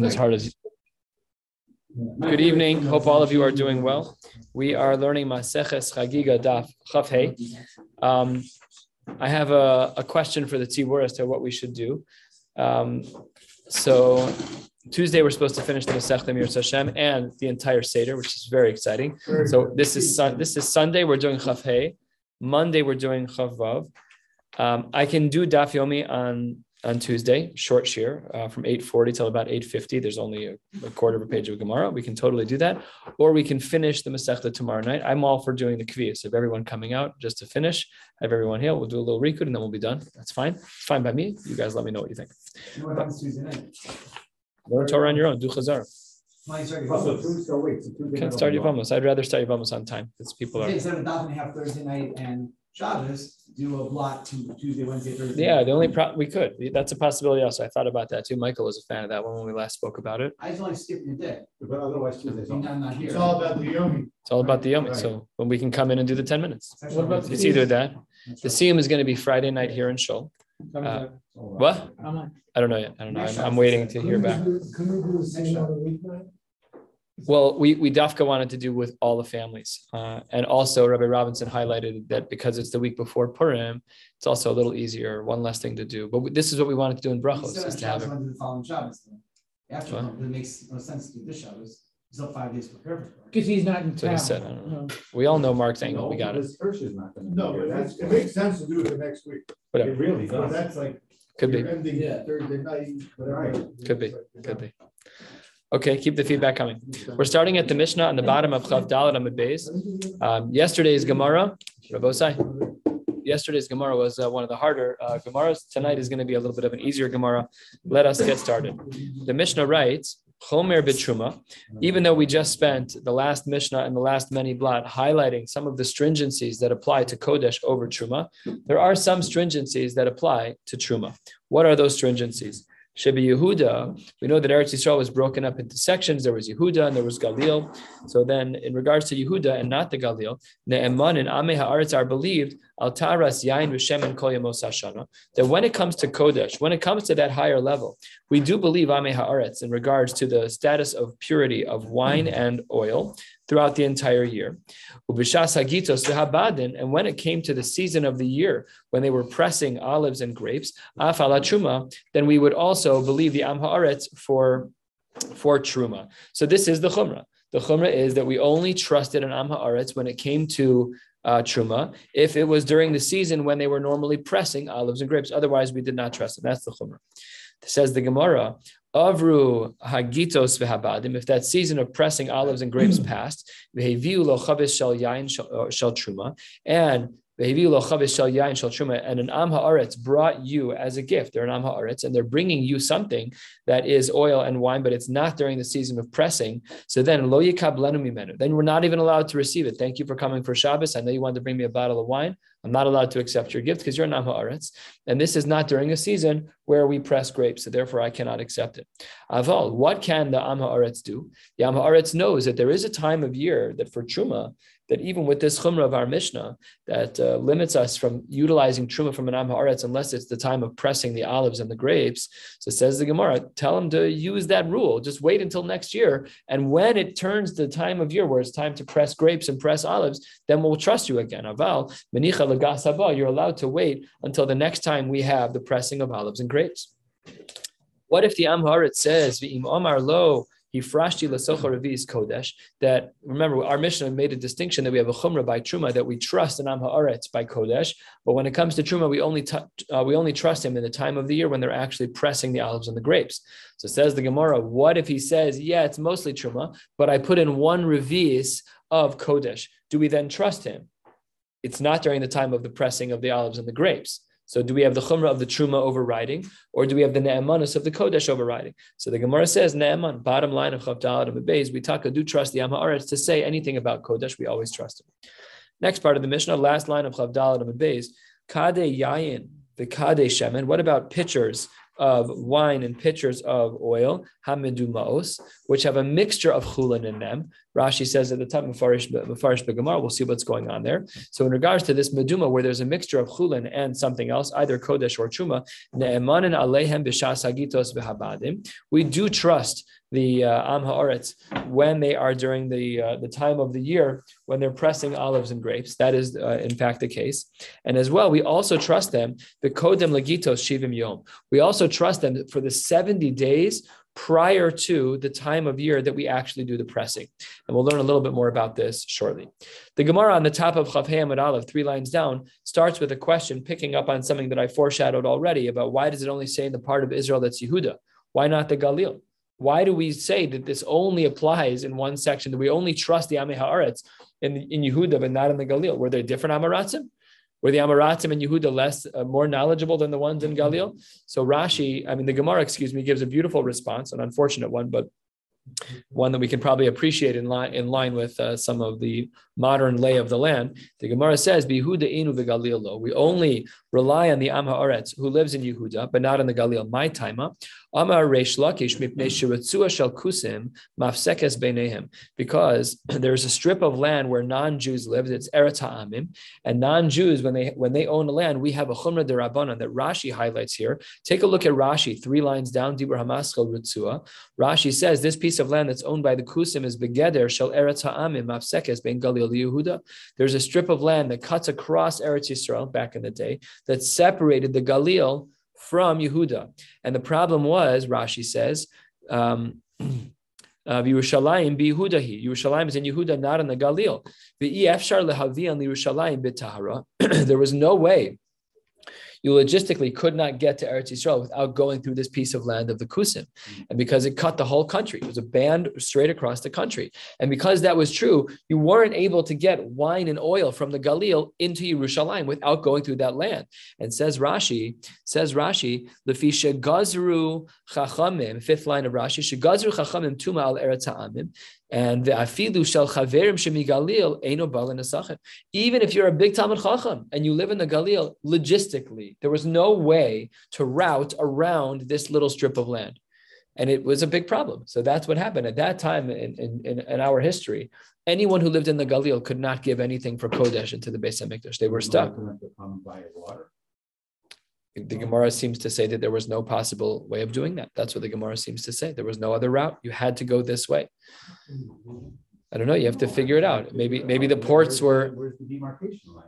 And as hard as Good evening. Hope all of you are doing well. We are learning Maseches Chagiga Daf Chafhei. Um, I have a, a question for the Tzibur as to what we should do. Um, so Tuesday we're supposed to finish the Masech Mir Hashem and the entire Seder, which is very exciting. So this is this is Sunday we're doing Chafhei. Monday we're doing Chavav. Um, I can do Daf Yomi on on Tuesday, short shiur uh, from 840 till about 850. There's only a, a, quarter of a page of Gemara. We can totally do that. Or we can finish the Masechta tomorrow night. I'm all for doing the Kviyas of everyone coming out just to finish, have everyone here. We'll do a little Rikud and then we'll be done. That's fine. It's fine by me. You guys let me know what you think. what happens Tuesday night? Learn Torah on your own. Do Chazar. Can't start Yevamos. I'd rather start Yevamos on time because people are. Instead of davening have Thursday night and Shabbos, do a block to Tuesday, Wednesday, Thursday. Yeah, the only pro, we could, that's a possibility also. I thought about that too. Michael was a fan of that one when we last spoke about it. I just like to skip your day. But otherwise Tuesday's I'm off. not here. It's all about the Yomi. It's all about the Yom. Right. So when we can come in and do the ten minutes. What about It's either that. The Siyum is going to be Friday night here in Shul. Uh, What? I don't know yet. I don't know. I'm, I'm waiting to hear back. Can we do the same on a weeknight? Well, we, we Dafka wanted to do with all the families. Uh, and also Rabbi Robinson highlighted that because it's the week before Purim, it's also a little easier, one less thing to do. But we- this is what we wanted to do in Brachos, Instead is of to have it. the following Shabbos. After, What? it makes no sense to do this Shabbos. Still five days prepare for it. Because he's not in That's what he town. said. I don't know. We all know Mark's angle. We got it. Because Hirsch is not gonna. No, but That's it makes sense to do it the next week. Whatever. It really So does. that's like. Could be. you're Ending Thursday night, whatever. Could be. Could be. Okay, keep the feedback coming. We're starting at the Mishnah on the bottom of Chav Dalet Amud Beis. Um, yesterday's Gemara, Rabbosai. Yesterday's Gemara was uh, one of the harder uh, Gemaras. Tonight is going to be a little bit of an easier Gemara. Let us get started. The Mishnah writes, Chomer Bitruma, even though we just spent the last Mishnah and the last many blot highlighting some of the stringencies that apply to Kodesh over Truma, there are some stringencies that apply to Truma. What are those stringencies? Sheba Yehuda, we know that Eretz Yisrael was broken up into sections. There was Yehuda and there was Galil. So then, in regards to Yehuda and not the Galil, Ne'eman and Ame Haaretz are believed al taras yain v'shem and kol. That when it comes to Kodesh, when it comes to that higher level, we do believe Ame Haaretz in regards to the status of purity of wine and oil throughout the entire year. And when it came to the season of the year when they were pressing olives and grapes, then we would also believe the Am Haaretz for for truma. So this is the chumrah. The chumrah is that we only trusted an Am Haaretz when it came to uh, truma if it was during the season when they were normally pressing olives and grapes. Otherwise, we did not trust it. That's the chumrah. Says the Gemara. Avru hagitos v'habadim. If that season of pressing olives and grapes passed, v'heviu lo chavis shel yain shel uh, shel truma, and and an am haaretz brought you as a gift. They're an am haaretz, and they're bringing you something that is oil and wine, but it's not during the season of pressing. So then lo yikab lenu mimenu. Then we're not even allowed to receive it. Thank you for coming for Shabbos. I know you wanted to bring me a bottle of wine. I'm not allowed to accept your gift because you're an am haaretz, and this is not during a season where we press grapes. So therefore, I cannot accept it. Aval, what can the am haaretz do? The am haaretz knows that there is a time of year that for truma, that even with this chumrah of our Mishnah that uh, limits us from utilizing truma from an am haaretz unless it's the time of pressing the olives and the grapes. So says the Gemara, tell them to use that rule. Just wait until next year, and when it turns the time of year where it's time to press grapes and press olives, then we'll trust you again. Aval, menicha haba, you're allowed to wait until the next time we have the pressing of olives and grapes. What if the Am Haaretz says, V'im Omar lo, Hifrashti lasocha revis kodesh, that remember our Mishnah made a distinction that we have a chumrah by truma that we trust in Am Haaretz by kodesh, but when it comes to truma, we only t- uh, we only trust him in the time of the year when they're actually pressing the olives and the grapes. So says the Gemara, what if he says, yeah, it's mostly truma, but I put in one revis of kodesh? Do we then trust him? It's not during the time of the pressing of the olives and the grapes. So do we have the chumrah of the truma overriding, or do we have the ne'emanus of the kodesh overriding? So the Gemara says ne'eman. Bottom line of Chavdal and Beis, we taka do trust the Am Haaretz to say anything about kodesh. We always trust him. Next part of the Mishnah, last line of Chavdal and Beis, kade yayin the kade shemen. What about pitchers of wine and pitchers of oil, hamidumaos, which have a mixture of chulin in them. Rashi says at the top, of Mefarish Begamar, we'll see what's going on there. So in regards to this meduma, where there's a mixture of chulin and something else, either kodesh or chuma, ne'emanin alehem b'shas hagitos v'habadim, we do trust the uh, Am Haaretz when they are during the uh, the time of the year when they're pressing olives and grapes. That is, uh, in fact, the case. And as well, we also trust them the Kodem Legitos Shivim Yom. We also trust them for the seventy days prior to the time of year that we actually do the pressing. And we'll learn a little bit more about this shortly. The Gemara on the top of Chav Amud Aleph, three lines down, starts with a question picking up on something that I foreshadowed already about why does it only say in the part of Israel that's Yehuda? Why not the Galil? Why do we say that this only applies in one section, that we only trust the Amei Haaretz in, in Yehuda, but not in the Galil? Were there different Amaratzim? Were the Amaratzim and Yehuda less, uh, more knowledgeable than the ones in Galil? So Rashi, I mean, the Gemara, excuse me, gives a beautiful response, an unfortunate one, but one that we can probably appreciate in line in line with uh, some of the modern lay of the land. The Gemara says, "Bihuda inu v'galil We only rely on the Am Haaretz who lives in Yehuda, but not in the Galil. My timer, Amar Reish Lakish mipnei shiratzua shel kusim mafsekes beinehem. Because there's a strip of land where non-Jews live. It's Eretz Ha'amim, and non-Jews when they when they own the land, we have a chumra derabanan that Rashi highlights here. Take a look at Rashi, three lines down, Dibur Hamaschel Ritzua. Rashi says this piece of land that's owned by the kusim is begeder shel Eretz Ha'amim mafsekes bein Galil Yehuda. There's a strip of land that cuts across Eretz Yisrael back in the day that separated the Galil from Yehuda. And the problem was, Rashi says, um, of Yerushalayim be Yehudahi. Yerushalayim is in Yehuda, not in the Galil. The Efshar lehavi on Yerushalayim bitahara. There was no way you logistically could not get to Eretz Yisrael without going through this piece of land of the Kusim. And because it cut the whole country, it was a band straight across the country. And because that was true, you weren't able to get wine and oil from the Galil into Yerushalayim without going through that land. And says Rashi, says Rashi, Lefisha Gazru Chachamim, fifth line of Rashi, Shagazru Chachamim Tuma al Eretz. And the afilu shel chaverim shemigalil eino balin Even if you're a big Talmud Chacham and you live in the Galil, logistically, there was no way to route around this little strip of land. And it was a big problem. So that's what happened. At that time in, in, in our history, anyone who lived in the Galil could not give anything for Kodesh into the Beis HaMikdash. They were stuck the mm-hmm. Gemara seems to say that there was no possible way of doing that. That's what the Gemara seems to say. There was no other route. You had to go this way. I don't know. You have to figure it out. Maybe maybe the ports were. Where's the demarcation line?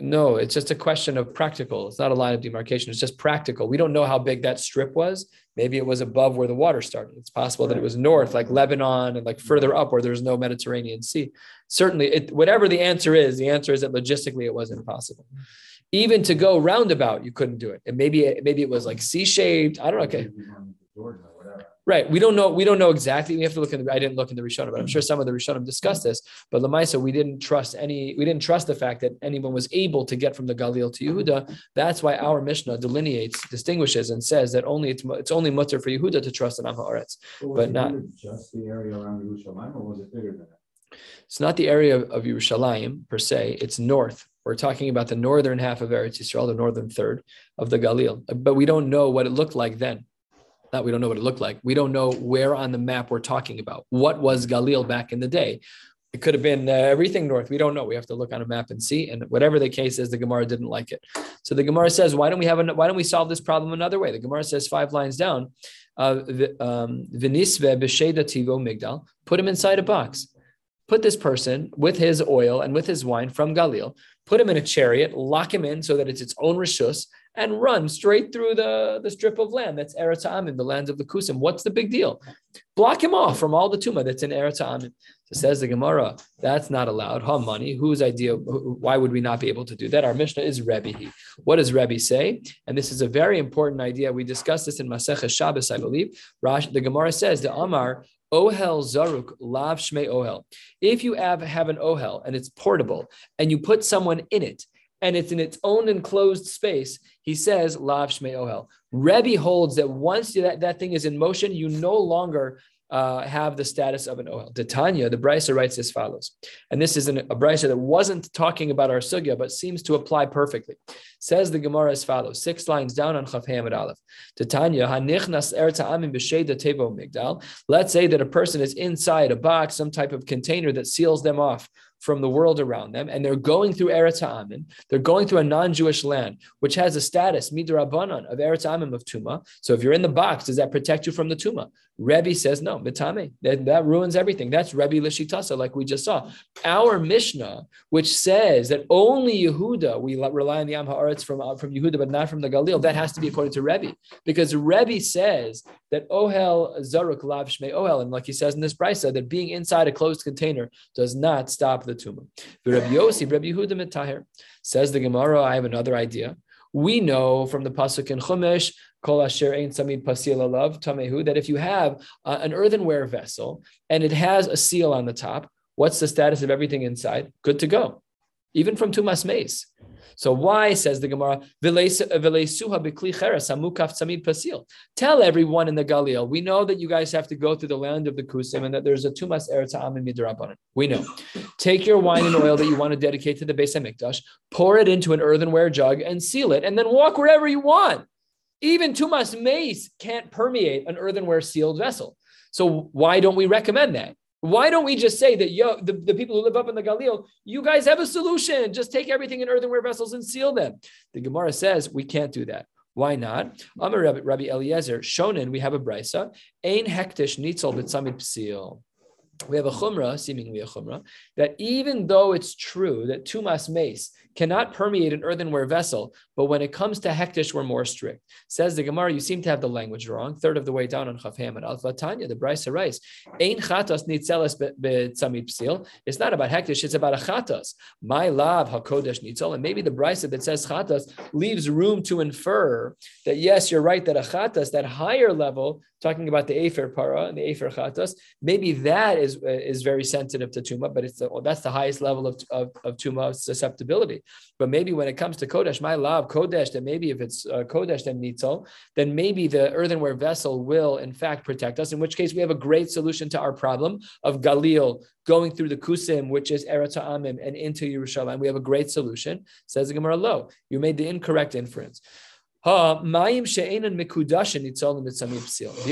No, it's just a question of practical. It's not a line of demarcation. It's just practical. We don't know how big that strip was. Maybe it was above where the water started. It's possible that it was north, like Lebanon, and like further up where there's no Mediterranean Sea. Certainly, it, whatever the answer is, the answer is that logistically it was impossible even to go roundabout, you couldn't do it. And maybe it, maybe it was like C shaped. I don't know. Okay. Right. We don't know. We don't know exactly. We have to look in the. I didn't look in the Rishonim, but I'm sure some of the Rishonim discussed this. But Lamaisa, we didn't trust any. We didn't trust the fact that anyone was able to get from the Galil to Yehuda. That's why our Mishnah delineates, distinguishes, and says that only it's, it's only mutter for Yehuda to trust in Am Haaretz, but not just the area around Yerushalayim, or was it bigger than that? It's not the area of Yerushalayim per se. It's north. We're talking about the northern half of Eretz Yisrael, the northern third of the Galil. But we don't know what it looked like then. Not we don't know what it looked like. We don't know where on the map we're talking about. What was Galil back in the day? It could have been uh, everything north. We don't know. We have to look on a map and see. And whatever the case is, the Gemara didn't like it. So the Gemara says, why don't we have? An, why don't we solve this problem another way? The Gemara says five lines down, uh, um. Put him inside a box put this person with his oil and with his wine from Galil, put him in a chariot, lock him in so that it's its own rishus, and run straight through the, the strip of land that's Eretz in the lands of the Kusim. What's the big deal? Block him off from all the tuma that's in Eretz Amim. So says the Gemara, that's not allowed. Ha money, whose idea? Why would we not be able to do that? Our Mishnah is Rebbe. What does Rebbe say? And this is a very important idea. We discussed this in Masech Shabbos, I believe. Rash, the Gemara says the Amar Ohel Zaruk Lav Shmei Ohel. If you have, have an Ohel and it's portable and you put someone in it and it's in its own enclosed space, he says, Lav Shmei Ohel. Rebbe holds that once that, that thing is in motion, you no longer uh, have the status of an Ohel. Titania, the Brisa writes as follows, and this is an, a Brisa that wasn't talking about our sugya, but seems to apply perfectly. Says the Gemara as follows, six lines down on Chaf Hamid Aleph. Titania, Hanichnas Tevo Migdal. Let's say that a person is inside a box, some type of container that seals them off from the world around them, and they're going through Eretz Ha'amim. They're going through a non-Jewish land, which has a status midrabanan of Eretz Ha'amim of Tuma. So if you're in the box, does that protect you from the Tuma? Rebbe says no, mitame. That, that ruins everything. That's Rebbe Lishitasa, like we just saw. Our Mishnah, which says that only Yehuda, we rely on the Am Haaretz from, uh, from Yehuda, but not from the Galil, that has to be according to Rebbe. Because Rebbe says that Ohel Zaruk Lav Shmei Ohel, and like he says in this brisa, that being inside a closed container does not stop the tumah. Rabbi Yossi, Rabbi Yehuda Mitahir, says the Gemara, I have another idea. We know from the pasuk in Chumash, Kol Asher Ein Samid Pasil Alav Tamehu, that if you have uh, an earthenware vessel and it has a seal on the top, what's the status of everything inside? Good to go, even from Tumas Meis. So why, says the Gemara, Tell everyone in the Galil, we know that you guys have to go through the land of the Kusim and that there's a Tumas Eretz Midrabanan. We know. Take your wine and oil that you want to dedicate to the Beis HaMikdash, pour it into an earthenware jug and seal it, and then walk wherever you want. Even Tumas Meis can't permeate an earthenware sealed vessel. So why don't we recommend that? Why don't we just say that yo, the, the people who live up in the Galil, you guys have a solution. Just take everything in earthenware vessels and seal them. The Gemara says we can't do that. Why not? Amar Rabbi, Rabbi Eliezer, Shonen, we have a brisa. Ein hekdesh nitzol b'tzamid psil. We have a chumrah, seemingly a chumrah, that even though it's true that tumas meis cannot permeate an earthenware vessel, but when it comes to hekdesh, we're more strict. Says the Gemara, you seem to have the language wrong. Third of the way down on Chafham and Al Tanya, the Brisa writes, Ein chatos nitzeles betzamid psil. It's not about hekdesh, it's about a chatos. My love hakodesh nitzel. And maybe the Brisa that says chatos leaves room to infer that yes, you're right that a chatos, that higher level, talking about the Afer para and the Afer chatos, maybe that is is very sensitive to tuma, but it's the, that's the highest level of, of, of tuma susceptibility. But maybe when it comes to kodesh, my love kodesh, then maybe if it's uh, kodesh then nitzel, then maybe the earthenware vessel will in fact protect us. In which case, we have a great solution to our problem of galil going through the kusim, which is eretz amim, and into Yerushalayim. We have a great solution. Says the Gemara, lo, you made the incorrect inference. The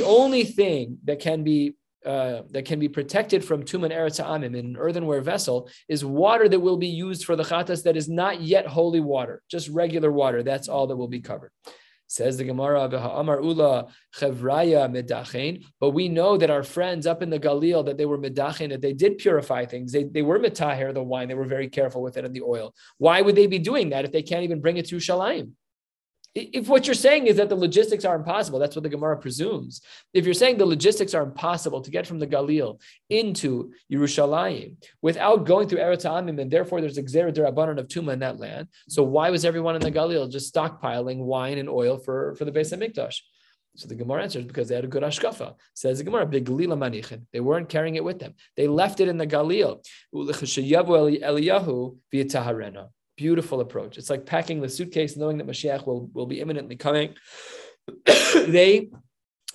only thing that can be uh, that can be protected from tuman eretz amim in an earthenware vessel is water that will be used for the chatas that is not yet holy water, just regular water. That's all that will be covered. Says the Gemara, Amar Ula Chevraya Medachen. But we know that our friends up in the Galil that they were Medachen, that they did purify things. They, they were Metaher, the wine. They were very careful with it and the oil. Why would they be doing that if they can't even bring it to Shalayim? If what you're saying is that the logistics are impossible, that's what the Gemara presumes. If you're saying the logistics are impossible to get from the Galil into Yerushalayim without going through Eretz Amim, and therefore there's a Derabanan of Tuma in that land, so why was everyone in the Galil just stockpiling wine and oil for, for the Beis HaMikdash? So the Gemara answers because they had a good hashkafa. Says the Gemara, big manichin. They weren't carrying it with them. They left it in the Galil. Beautiful approach. It's like packing the suitcase, knowing that Mashiach will, will be imminently coming. they,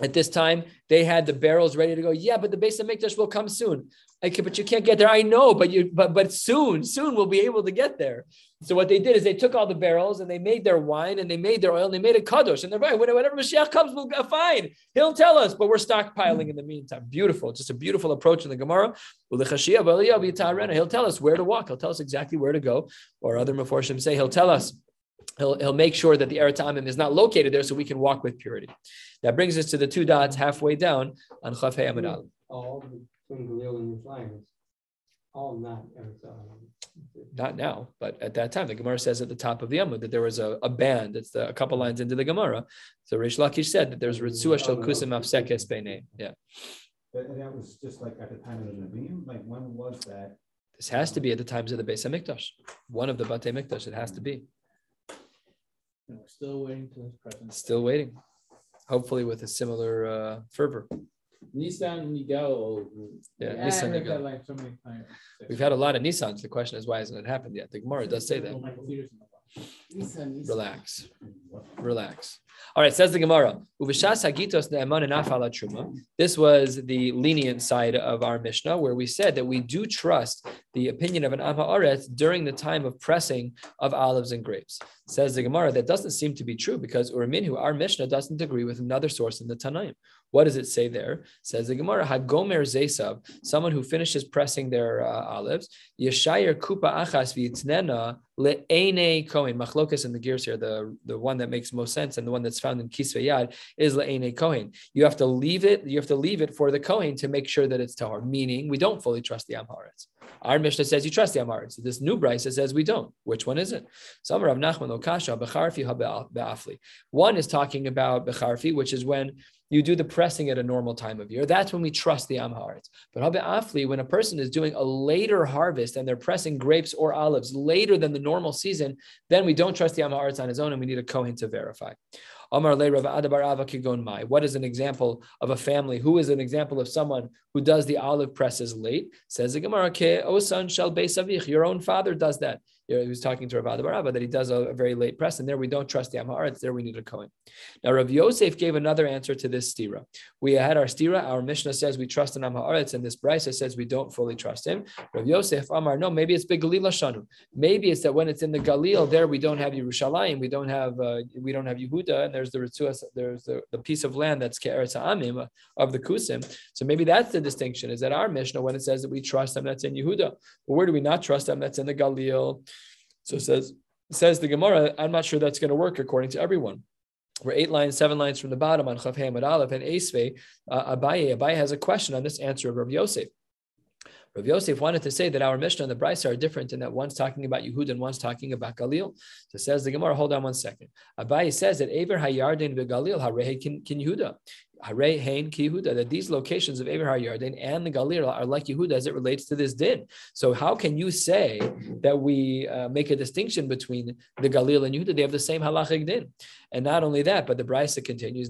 at this time, they had the barrels ready to go. Yeah, but the Beis HaMikdash will come soon. Okay, but you can't get there. I know, but you but but soon, soon we'll be able to get there. So what they did is they took all the barrels and they made their wine and they made their oil and they made a kadosh. And they're right. Whenever Mashiach comes, we'll go fine. He'll tell us, but we're stockpiling in the meantime. Beautiful. Just a beautiful approach in the Gemara. He'll tell us where to walk. He'll tell us exactly where to go. Or other Meforshim say he'll tell us. He'll, he'll make sure that the Eretamim is not located there so we can walk with purity. That brings us to the two dots halfway down on Chaf Amid All between Galil and Yerushalayim, all not Not now, but at that time, the Gemara says at the top of the Yamud that there was a, a band. It's the, a couple lines into the Gemara. So Reish Lakish said that there's Ritzua Shel Kusim Afsekes Beinei. Yeah. But that was just like at the time of the Nevi'im, like when was that? This has to be at the times of the Beis Hamikdash. One of the Batei Mikdash. It has to be. Still waiting to his presence. Still waiting. Hopefully with a similar uh, fervor. Nissan Nigel. Yeah, I Nissan heard that Nigel. like so many times. We've had a lot of Nissans. The question is, why hasn't it happened yet? The Gemara does say that. My computer's in the box. Relax. Relax. All right, says the Gemara. "Uvishas hagitos ne'eman enaf ala truma." This was the lenient side of our Mishnah, where we said that we do trust the opinion of an Am Haaretz during the time of pressing of olives and grapes. Says the Gemara, that doesn't seem to be true because Uraminhu, our Mishnah, doesn't agree with another source in the Tanaim. What does it say there? Says the Gemara, Hagomer Zesav, someone who finishes pressing their uh, olives, Yeshayir Kupa Achas V'Yitznena Le'ene Kohen. Machlokas in the gears here, the, the one that makes most sense and the one that's found in Kisvei Yad is Le'ene Kohen. You have to leave it, you have to leave it for the Kohen to make sure that it's Tahor, meaning we don't fully trust the Amharitz. Our Mishnah says you trust the Amaritz. This new Brisa says we don't. Which one is it? Some Rav Nachman Okasha Becharfi Be'afli. One is talking about Becharfi, which is when you do the pressing at a normal time of year. That's when we trust the Amharitz. But Habe Afli, when a person is doing a later harvest and they're pressing grapes or olives later than the normal season, then we don't trust the Amharitz on his own and we need a Kohen to verify. Amar le Rav Adabar Kigon Mai. What is an example of a family? Who is an example of someone who does the olive presses late? Says the Gemara, Ke Osan Shal Beisavich. Your own father does that. He was talking to Rav Ada bar Ahava that he does a, a, very late press, and there we don't trust the Amaretz. There we need a Kohen. Now Rav Yosef gave another answer to this stira. We had our stira. Our Mishnah says we trust in Amaretz, and this Brisa says we don't fully trust him. Rav Yosef Amar, no, maybe it's Begalil Shanu. Maybe it's that when it's in the Galil, there we don't have Yerushalayim, we don't have uh, we don't have Yehuda, and there's the Ritzuas, there's the, the piece of land that's Ke'eretz Amim of the Kusim. So maybe that's the distinction. Is that our Mishnah when it says that we trust them, that's in Yehuda. But where do we not trust them? That's in the Galil. So says says the Gemara, I'm not sure that's going to work according to everyone. We're eight lines, seven lines from the bottom on Chav Hamad Aleph and Esve. Uh, Abaye, Abaye has a question on this answer of Rav Yosef. Rav Yosef wanted to say that our Mishnah and the Brisa are different in that one's talking about Yehud and one's talking about Galil. So says the Gemara, hold on one second. Abaye says that Aver Hayardin Galil Harehe Kin Yehuda. Hain Ki that these locations of Aver Hayardin and the Galil are like Yehuda as it relates to this din. So how can you say that we uh, make a distinction between the Galil and Yehuda? They have the same halachic din. And not only that, but the Brisa continues.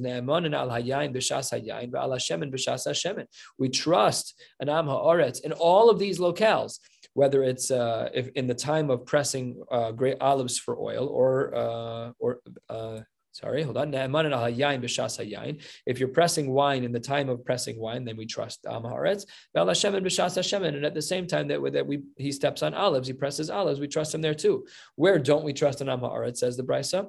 We trust an am ha'aretz in all of these locales whether it's uh, if in the time of pressing uh, great olives for oil or uh, or uh, Sorry, hold on. If you're pressing wine in the time of pressing wine, then we trust Amaharetz. And at the same time that, that we he steps on olives, he presses olives, we trust him there too. Where don't we trust an Amaharetz, says the Brisa?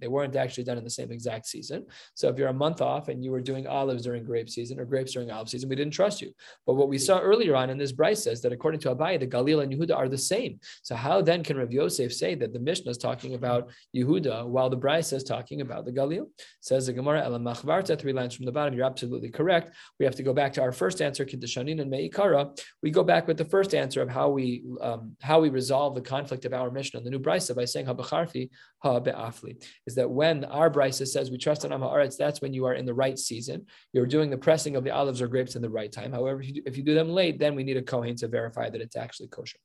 They weren't actually done in the same exact season. So if you're a month off and you were doing olives during grape season or grapes during olive season, we didn't trust you. But what we saw earlier on in this Brisa says that according to Abai, the Galil and Yehuda are the same. So how then can Rav Yosef say that the Mishnah is talking talking about Yehuda, while the Brisa is talking about the Galil. Says the Gemara, Elam Machvarta, three lines from the bottom. You're absolutely correct. We have to go back to our first answer, Kiddushanin and Meikara. We go back with the first answer of how we um, how we resolve the conflict of our mission on the new Brisa by saying Habacharfi, Ha Be'afli. Is that when our Brisa says we trust in Amaretz, that's when you are in the right season. You're doing the pressing of the olives or grapes in the right time. However, if you, do, if you do them late, then we need a Kohen to verify that it's actually kosher.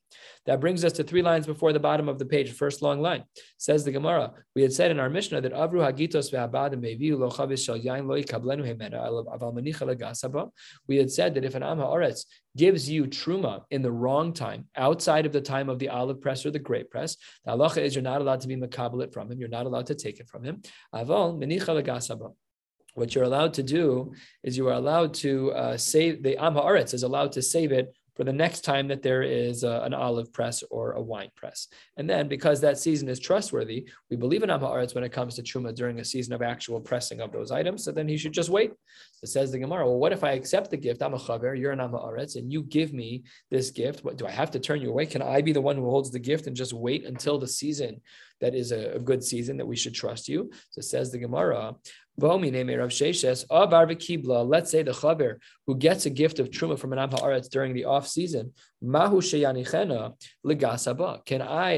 That brings us to three lines before the bottom of the page, first long line. Says the Gemara, we had said in our Mishnah that Avru Hagitos meviu yain hemena aval. We had said that if an Am Haaretz gives you truma in the wrong time, outside of the time of the olive press or the grape press, the halacha is you're not allowed to be makabel from him. You're not allowed to take it from him. Aval. What you're allowed to do is you are allowed to uh, save the Am Haaretz is allowed to save it for the next time that there is a, an olive press or a wine press. And then because that season is trustworthy, we believe in Amaretz when it comes to Truma during a season of actual pressing of those items. So then he should just wait. It says the Gemara, well, what if I accept the gift? I'm a chaver, you're an Amaretz, and you give me this gift. What do I have to turn you away? Can I be the one who holds the gift and just wait until the season that is a, a good season that we should trust you? So says the Gemara, Let's say the chaver who gets a gift of truma from an am haaretz during the off season. Can I,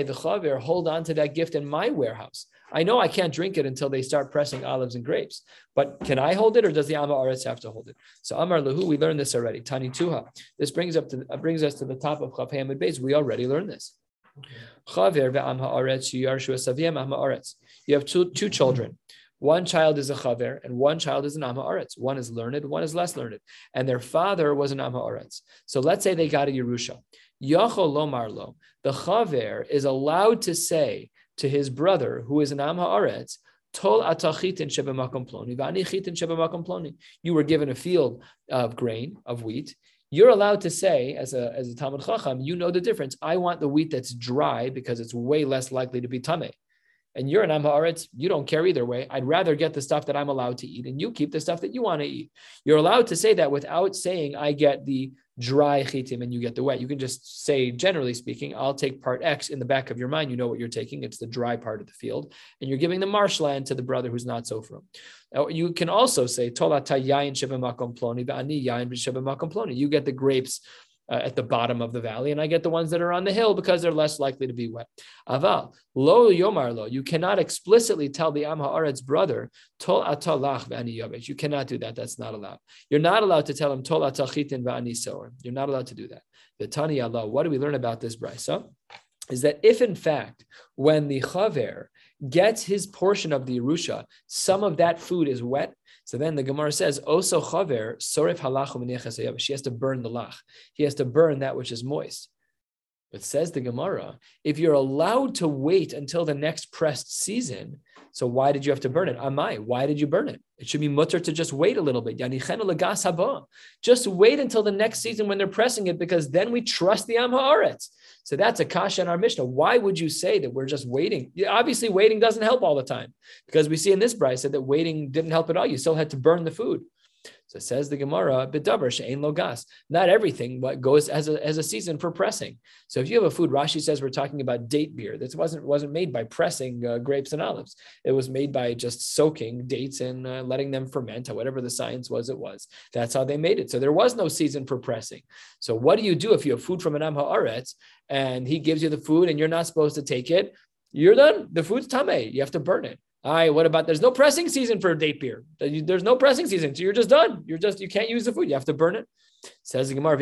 the chaver, hold on to that gift in my warehouse? I know I can't drink it until they start pressing olives and grapes, but can I hold it, or does the am haaretz have to hold it? So Amar Lahu, we learned this already. Tani Tuha. This brings up to brings us to the top of Chav Hamid Beis. We already learned this. Chaver ve'am haaretz yarshu haaretz. You have two two children. One child is a chaver and one child is an Amma Aretz. One is learned, one is less learned. And their father was an Amma Aretz. So let's say they got a Yerusha. Yachol lomar lo. The chaver is allowed to say to his brother, who is an am haaretz, Tol atachitin shebemakom ploni, v'ani chitin shebemakom ploni. You were given a field of grain, of wheat. You're allowed to say, as a as a Talmud Chacham, you know the difference. I want the wheat that's dry because it's way less likely to be tameh. And you're an Am you don't care either way. I'd rather get the stuff that I'm allowed to eat, and you keep the stuff that you want to eat. You're allowed to say that without saying, I get the dry chitim and you get the wet. You can just say, generally speaking, I'll take part X in the back of your mind. You know what you're taking. It's the dry part of the field. And you're giving the marshland to the brother who's not so from. You can also say, ploni, You get the grapes uh, at the bottom of the valley, and I get the ones that are on the hill because they're less likely to be wet. Aval lo yomar lo. You cannot explicitly tell the Am Haaretz brother tol atalach v'ani yavesh. You cannot do that. That's not allowed. You're not allowed to tell him tol atachitin v'ani soer. You're not allowed to do that. The Tani Allah. What do we learn about this brisa? Is that if in fact when the chaver gets his portion of the Yerusha, some of that food is wet, so then the Gemara says, "Oso chaver sorif halachum She has to burn the lach. He has to burn that which is moist. But says the Gemara, if you're allowed to wait until the next pressed season, so why did you have to burn it? Amai, why did you burn it? It should be mutter to just wait a little bit. Just wait until the next season when they're pressing it, because then we trust the Am Haaretz. So that's a kasha in our Mishnah. Why would you say that we're just waiting? Obviously, waiting doesn't help all the time because we see in this brisa that waiting didn't help at all. You still had to burn the food. So says the Gemara, "Bedaber she'ein logas." Not everything what goes as a, as a season for pressing. So if you have a food, Rashi says we're talking about date beer. This wasn't wasn't made by pressing uh, grapes and olives. It was made by just soaking dates and uh, letting them ferment. Whatever the science was, it was. That's how they made it. So there was no season for pressing. So what do you do if you have food from an Am Haaretz and he gives you the food and you're not supposed to take it? You're done. The food's tame. You have to burn it. All right, what about there's no pressing season for date beer? There's no pressing season, so you're just done. You're just you can't use the food. You have to burn it. Says the Gemara,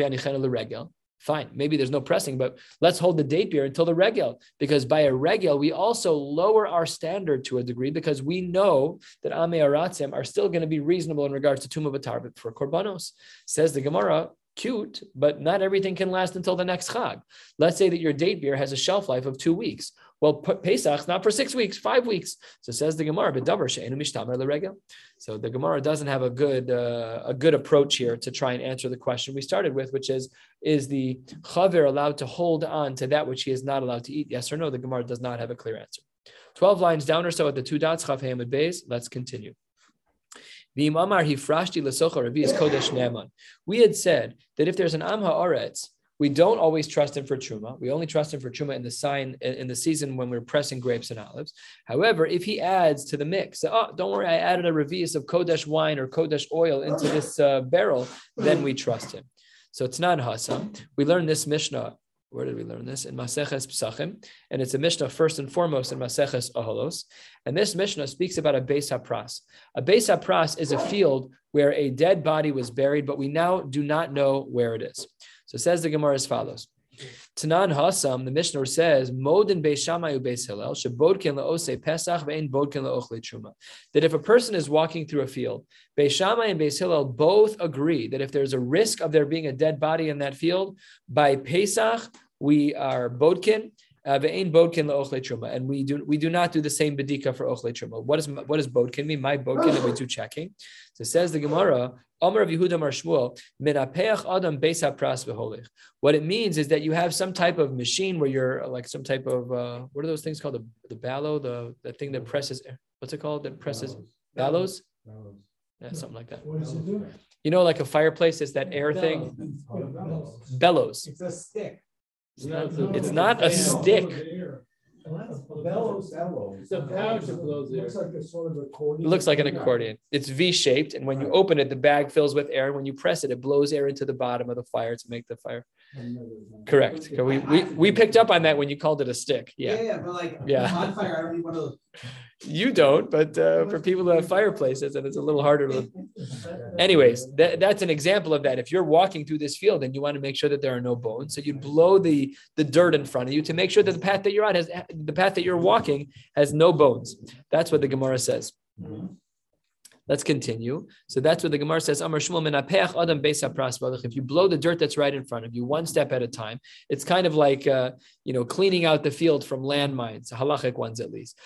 Fine, maybe there's no pressing, but let's hold the date beer until the regel, because by a regel we also lower our standard to a degree because we know that ame aratzim are still going to be reasonable in regards to tumah but for korbanos. Says the Gemara, cute, but not everything can last until the next chag. Let's say that your date beer has a shelf life of two weeks. Well, Pesach not for six weeks, five weeks. So says the Gemara, "Bedavar she'enu mishtamer leregel." So the Gemara doesn't have a good uh, a good approach here to try and answer the question we started with, which is: Is the chaver allowed to hold on to that which he is not allowed to eat? Yes or no? The Gemara does not have a clear answer. Twelve lines down or so at the two dots, chav hamid beis. Let's continue. We had said that if there's an Am Haaretz we don't always trust him for truma. We only trust him for truma in the sign in the season when we're pressing grapes and olives. However, if he adds to the mix, oh, don't worry, I added a revius of kodesh wine or kodesh oil into this uh, barrel, then we trust him. So it's not hasa. We learned this mishnah. Where did we learn this? In Maseches Psachim, and it's a mishnah first and foremost in Maseches Aholos. And this mishnah speaks about a Beis HaPras. A Beis HaPras is a field where a dead body was buried, but we now do not know where it is. So says the Gemara as follows. Tanan Hasam, the Mishnah says, Modin Pesach. That if a person is walking through a field, Beis Shammai and Beis Hillel both agree that if there's a risk of there being a dead body in that field, by Pesach we are Bodkin, uh, ve'ein bodkin laochle truma, and we do we do not do the same bedika for ochle truma. What is what does bodkin mean? My bodkin, and we do checking. So says the Gemara, Amar of Yehuda Mar Shmuel, minapeach adam beis pras v'holich. What it means is that you have some type of machine where you're like some type of uh, what are those things called? The the bellow, the the thing that presses. What's it called? That presses bellows. bellows. Yeah, something like that. What does it do? You know, like a fireplace is that air thing. Bellows. Bellows. It's a stick. It's not a stick. Bellows, bellows. It's pouch that blows air. Looks like a sort of accordion. It looks like an accordion. It's V-shaped, and when you open it, the bag fills with air. And when you press it, it blows air into the bottom of the fire to make the fire. Correct. We, we, we picked up on that when you called it a stick. Yeah, Yeah. yeah, but like Yeah. bonfire, I don't need one of those. You don't, but uh, for people who have fireplaces, and it's a little harder to. Anyways, that, that's an example of that. If you're walking through this field and you want to make sure that there are no bones, so you blow the the dirt in front of you to make sure that the path that you're on has the path that you're walking has no bones. That's what the Gemara says. Let's continue. So that's what the Gemara says. If you blow the dirt that's right in front of you, one step at a time, it's kind of like uh, you know cleaning out the field from landmines, halachic ones at least.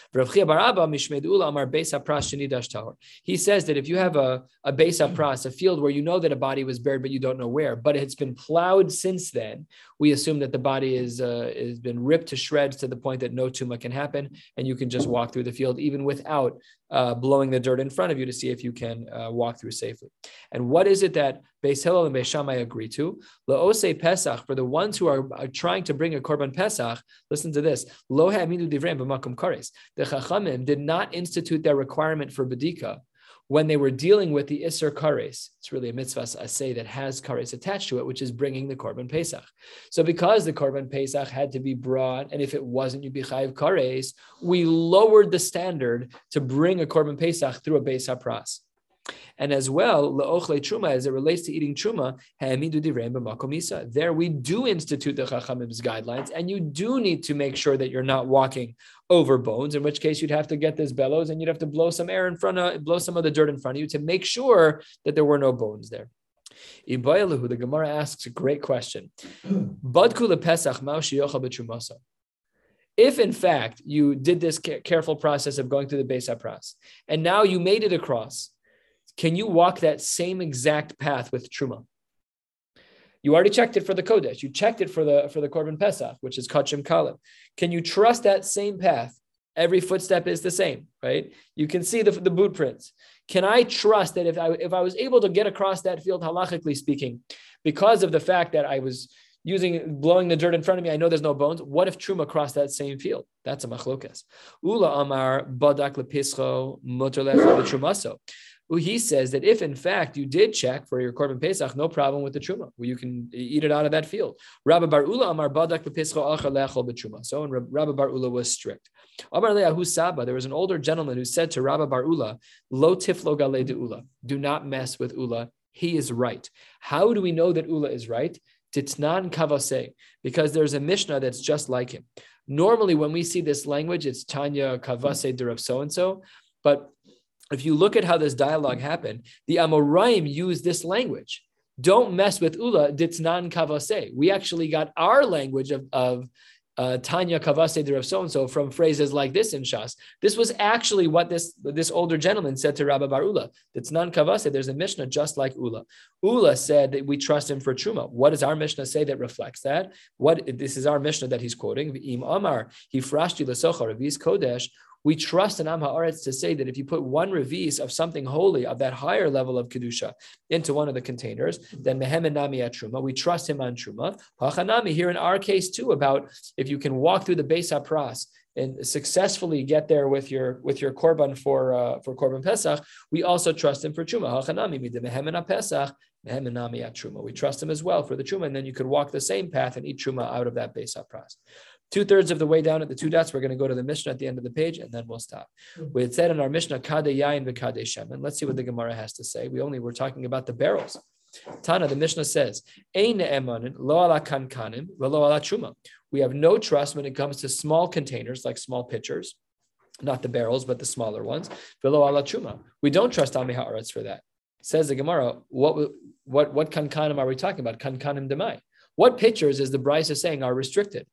He says that if you have a a pras, a field where you know that a body was buried but you don't know where, but it's been plowed since then, we assume that the body is uh, has been ripped to shreds to the point that no tuma can happen, and you can just walk through the field even without uh, blowing the dirt in front of you to see if you can uh, walk through safely. And what is it that Beis Hillel and Beis Shammai agree to? Laose Pesach for the ones who are, are, trying to bring a korban Pesach. Listen to this: Lo ha'aminu divrei b'makom kares. The Chachamim did not institute their requirement for bedika when they were dealing with the Isser Kares, it's really a mitzvah say that has Kares attached to it, which is bringing the Korban Pesach. So because the Korban Pesach had to be brought, and if it wasn't, you'd be Chayiv Kares, we lowered the standard to bring a Korban Pesach through a Beis HaPras. And as well, la'ochle truma, as it relates to eating truma, there we do institute the chachamim's guidelines, and you do need to make sure that you're not walking over bones. In which case, you'd have to get this bellows, and you'd have to blow some air in front of, blow some of the dirt in front of you to make sure that there were no bones there. The Gemara asks a great question. If in fact you did this careful process of going through the Beis HaPras, and now you made it across, can you walk that same exact path with truma? You already checked it for the kodesh. You checked it for the for the korban pesach, which is kachim kalim. Can you trust that same path? Every footstep is the same, right? You can see the, the boot prints. Can I trust that if I if I was able to get across that field halachically speaking, because of the fact that I was using blowing the dirt in front of me, I know there's no bones. What if truma crossed that same field? That's a machlokas. Ula amar badak lepischo motor he says that if in fact you did check for your korban pesach, no problem with the truma, you can eat it out of that field. Rabbi Bar Ula Amar Badak. So and Rabbi Bar Ula was strict. Amar Saba, there was an older gentleman who said to Rabbi Bar Ula, Lo tiflo de Ula, do not mess with Ula. He is right. How do we know that Ula is right? Titnan kavase, because there's a Mishnah that's just like him. Normally, when we see this language, it's Tanya kavase de so and so, but if you look at how this dialogue happened, the Amoraim used this language. Don't mess with Ula, ditznan kavase. We actually got our language of, of uh, Tanya kavase de so and so from phrases like this in Shas. This was actually what this, this older gentleman said to Rabbi Bar Ula. Ditznan kavase, there's a Mishnah just like Ula. Ula said that we trust him for Truma. What does our Mishnah say that reflects that? What This is our Mishnah that he's quoting. Im Amar, Hifrashti Lasochar, Avis Kodesh, we trust in Am Haaretz to say that if you put one revis of something holy of that higher level of kedusha into one of the containers, then mehem nami at truma. We trust him on truma. Hachanami here in our case too about if you can walk through the Beis HaPras and successfully get there with your with your korban for uh, for korban pesach, we also trust him for truma. Hachanami mehem pesach. We trust him as well for the truma, and then you could walk the same path and eat truma out of that Beis HaPras. Two thirds of the way down at the two dots, we're going to go to the Mishnah at the end of the page, and then we'll stop. Hmm. We had said in our Mishnah, Kade Yain v'Kade Shemen. Let's see what the Gemara has to say. We only were talking about the barrels. Tana, the Mishnah says, Ein emanin lo ala kankanim v'lo ala truma. We have no trust when it comes to small containers, like small pitchers, not the barrels, but the smaller ones. V'lo ala truma. We don't trust Ami Haaretz for that. Says the Gemara, what what what kankanim are we talking about? Kankanim demai. What pitchers is the Bryce is saying are restricted?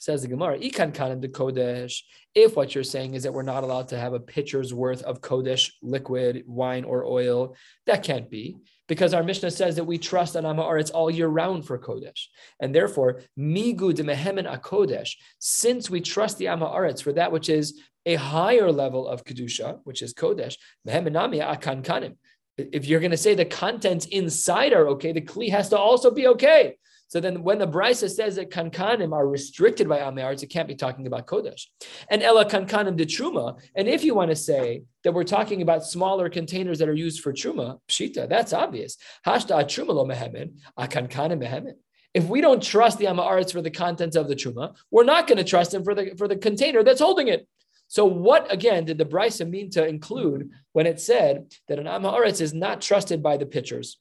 Says the Gemara, Ikan kanim de kodesh. If what you're saying is that we're not allowed to have a pitcher's worth of kodesh liquid, wine, or oil, that can't be because our Mishnah says that we trust on It's all year round for Kodesh. And therefore, migu de mehemen akodesh, since we trust the Amaretz for that which is a higher level of Kedusha, which is Kodesh, mehemenami akan kanim. If you're going to say the contents inside are okay, the Kli has to also be okay. So then when the Brisa says that kankanim are restricted by Ameyaretz, it can't be talking about Kodesh. And Ella kankanim de Truma. And if you want to say that we're talking about smaller containers that are used for Truma, Pshita, that's obvious. Hashta Truma lo mehemen, akankanim mehemen. If we don't trust the Amaretz for the contents of the Truma, we're not going to trust him for the, for the container that's holding it. So, what again did the Brisa mean to include when it said that an Amaretz is not trusted by the pitchers?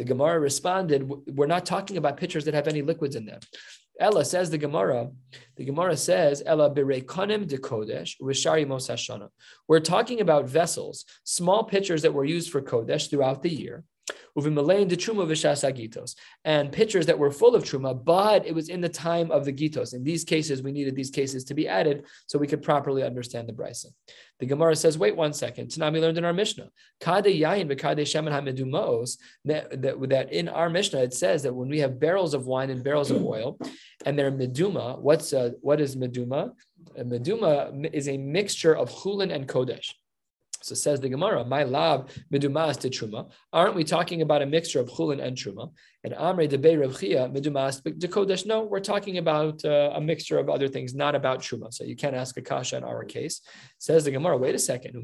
The Gemara responded, We're not talking about pitchers that have any liquids in them. Ella says the Gemara. The Gemara says Ella birekonim de kodesh v'shari mos hashana. We're talking about vessels, small pitchers that were used for kodesh throughout the year. Uvimalein de truma v'shas agitos, and pitchers that were full of truma, but it was in the time of the gitos. In these cases, we needed these cases to be added so we could properly understand the brisa. The Gemara says, wait one second. Tanami learned in our Mishnah, Kade yayin v'kade shemen hamedumos, that, that that in our Mishnah it says that when we have barrels of wine and barrels of oil, and they're meduma, what's uh, what is meduma? Meduma is a mixture of chulin and kodesh. So says the Gemara, my lab midumas to truma. Aren't we talking about a mixture of chulin and truma? And amre debe revchia midumas de kodesh. No, we're talking about uh, a mixture of other things, not about truma. So you can't ask a kasha in our case. Says the Gemara, wait a second.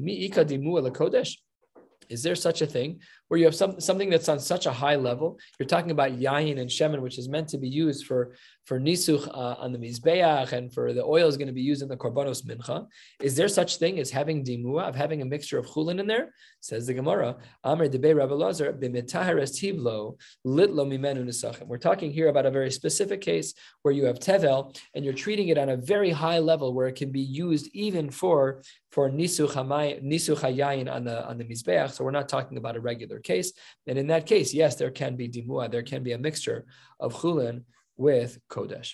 Is there such a thing where you have some, something that's on such a high level? You're talking about yayin and shemen, which is meant to be used for, for nisuch uh, on the mizbeach and for the oil is going to be used in the korbanos mincha. Is there such thing as having dimua, of having a mixture of chulin in there? Says the Gemara, Amr debe Rabbi Lazar, b'mitahares tivlo, litlo mimenu nisachim. We're talking here about a very specific case where you have tevel and you're treating it on a very high level where it can be used even for for nisuch hayayin on the on the mizbeach. So we're not talking about a regular case. And in that case, yes, there can be dimua, there can be a mixture of chulin with kodesh.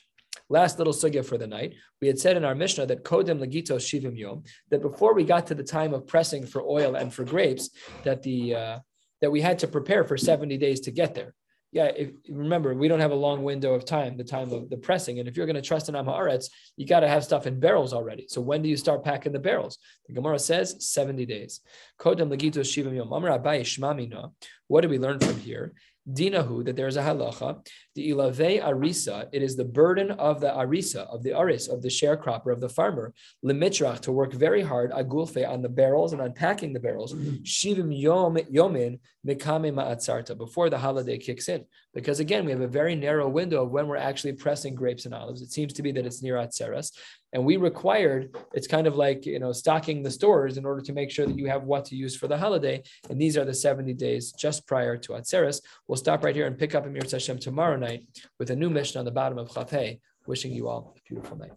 Last little sugya for the night. We had said in our Mishnah that kodem legito shivim yom, that before we got to the time of pressing for oil and for grapes, that the uh, that we had to prepare for 70 days to get there. Yeah, if, remember, we don't have a long window of time, the time of the pressing. And if you're going to trust in am ha'aretz, you got to have stuff in barrels already. So when do you start packing the barrels? The Gemara says 70 days. What do we learn from here? Dinahu, that there is a halacha, the ilave arisa, it is the burden of the arisa, of the aris, of the sharecropper, of the farmer, limitrach, to work very hard, agulfe, on the barrels and unpacking the barrels, mm-hmm. shivim yom yomin mikame ma'atzarta, before the holiday kicks in. Because again, we have a very narrow window of when we're actually pressing grapes and olives. It seems to be that it's near Atzeres. And we required, it's kind of like, you know, stocking the stores in order to make sure that you have what to use for the holiday. And these are the 70 days just prior to Atzeres. We'll stop right here and pick up Amir Hashem tomorrow night with a new Mishnah on the bottom of Chafei. Wishing you all a beautiful night.